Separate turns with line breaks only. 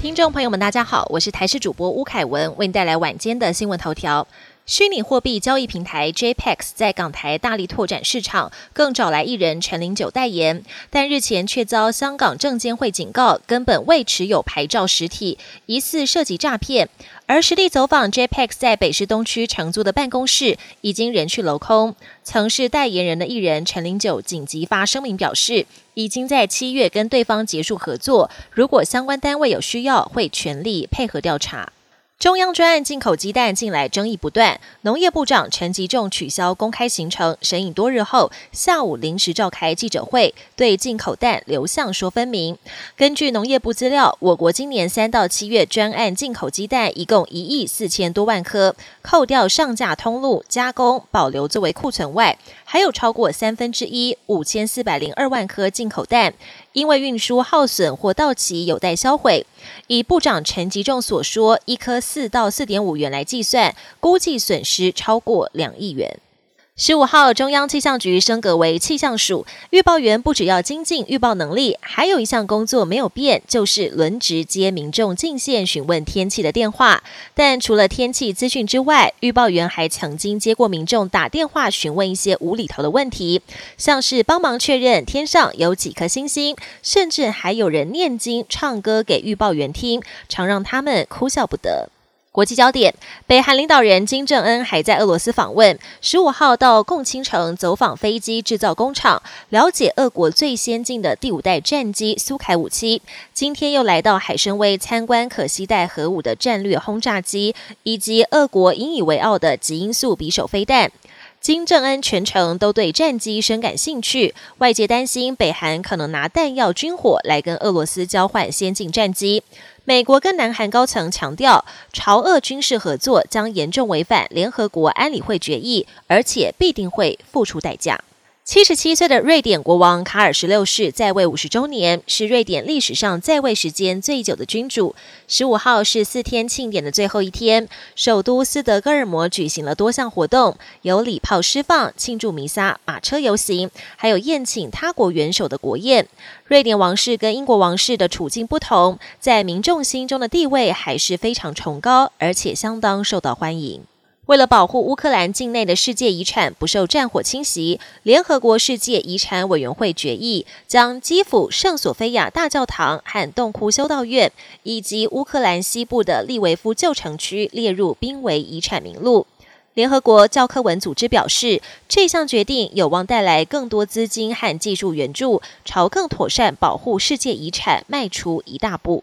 听众朋友们，大家好，我是台视主播吴凯文，为您带来晚间的新闻头条。虚拟货币交易平台 JPEX 在港台大力拓展市场，更找来艺人陈零九代言，但日前却遭香港证监会警告，根本未持有牌照实体，疑似涉及诈骗。而实地走访 JPEX 在北市东区承租的办公室，已经人去楼空。曾是代言人的艺人陈零九紧急发声明表示，已经在七月跟对方结束合作，如果相关单位有需要，会全力配合调查。中央专案进口鸡蛋近来争议不断，农业部长陈吉仲取消公开行程，审议多日后，下午临时召开记者会，对进口蛋流向说分明。根据农业部资料，我国今年三到七月专案进口鸡蛋一共一亿四千多万颗，扣掉上架通路、加工、保留作为库存外，还有超过三分之一五千四百零二万颗进口蛋。因为运输耗损或到期有待销毁，以部长陈吉仲所说，一颗四到四点五元来计算，估计损失超过两亿元。十五号，中央气象局升格为气象署，预报员不只要精进预报能力，还有一项工作没有变，就是轮值接民众进线询问天气的电话。但除了天气资讯之外，预报员还曾经接过民众打电话询问一些无厘头的问题，像是帮忙确认天上有几颗星星，甚至还有人念经唱歌给预报员听，常让他们哭笑不得。国际焦点：北韩领导人金正恩还在俄罗斯访问，十五号到共青城走访飞机制造工厂，了解俄国最先进的第五代战机苏凯五七。今天又来到海参崴参观可携带核武的战略轰炸机，以及俄国引以为傲的极音速匕首飞弹。金正恩全程都对战机深感兴趣，外界担心北韩可能拿弹药、军火来跟俄罗斯交换先进战机。美国跟南韩高层强调，朝俄军事合作将严重违反联合国安理会决议，而且必定会付出代价。七十七岁的瑞典国王卡尔十六世在位五十周年，是瑞典历史上在位时间最久的君主。十五号是四天庆典的最后一天，首都斯德哥尔摩举行了多项活动，有礼炮释放、庆祝弥撒、马车游行，还有宴请他国元首的国宴。瑞典王室跟英国王室的处境不同，在民众心中的地位还是非常崇高，而且相当受到欢迎。为了保护乌克兰境内的世界遗产不受战火侵袭，联合国世界遗产委员会决议将基辅圣索菲亚大教堂和洞窟修道院，以及乌克兰西部的利维夫旧城区列入濒危遗产名录。联合国教科文组织表示，这项决定有望带来更多资金和技术援助，朝更妥善保护世界遗产迈出一大步。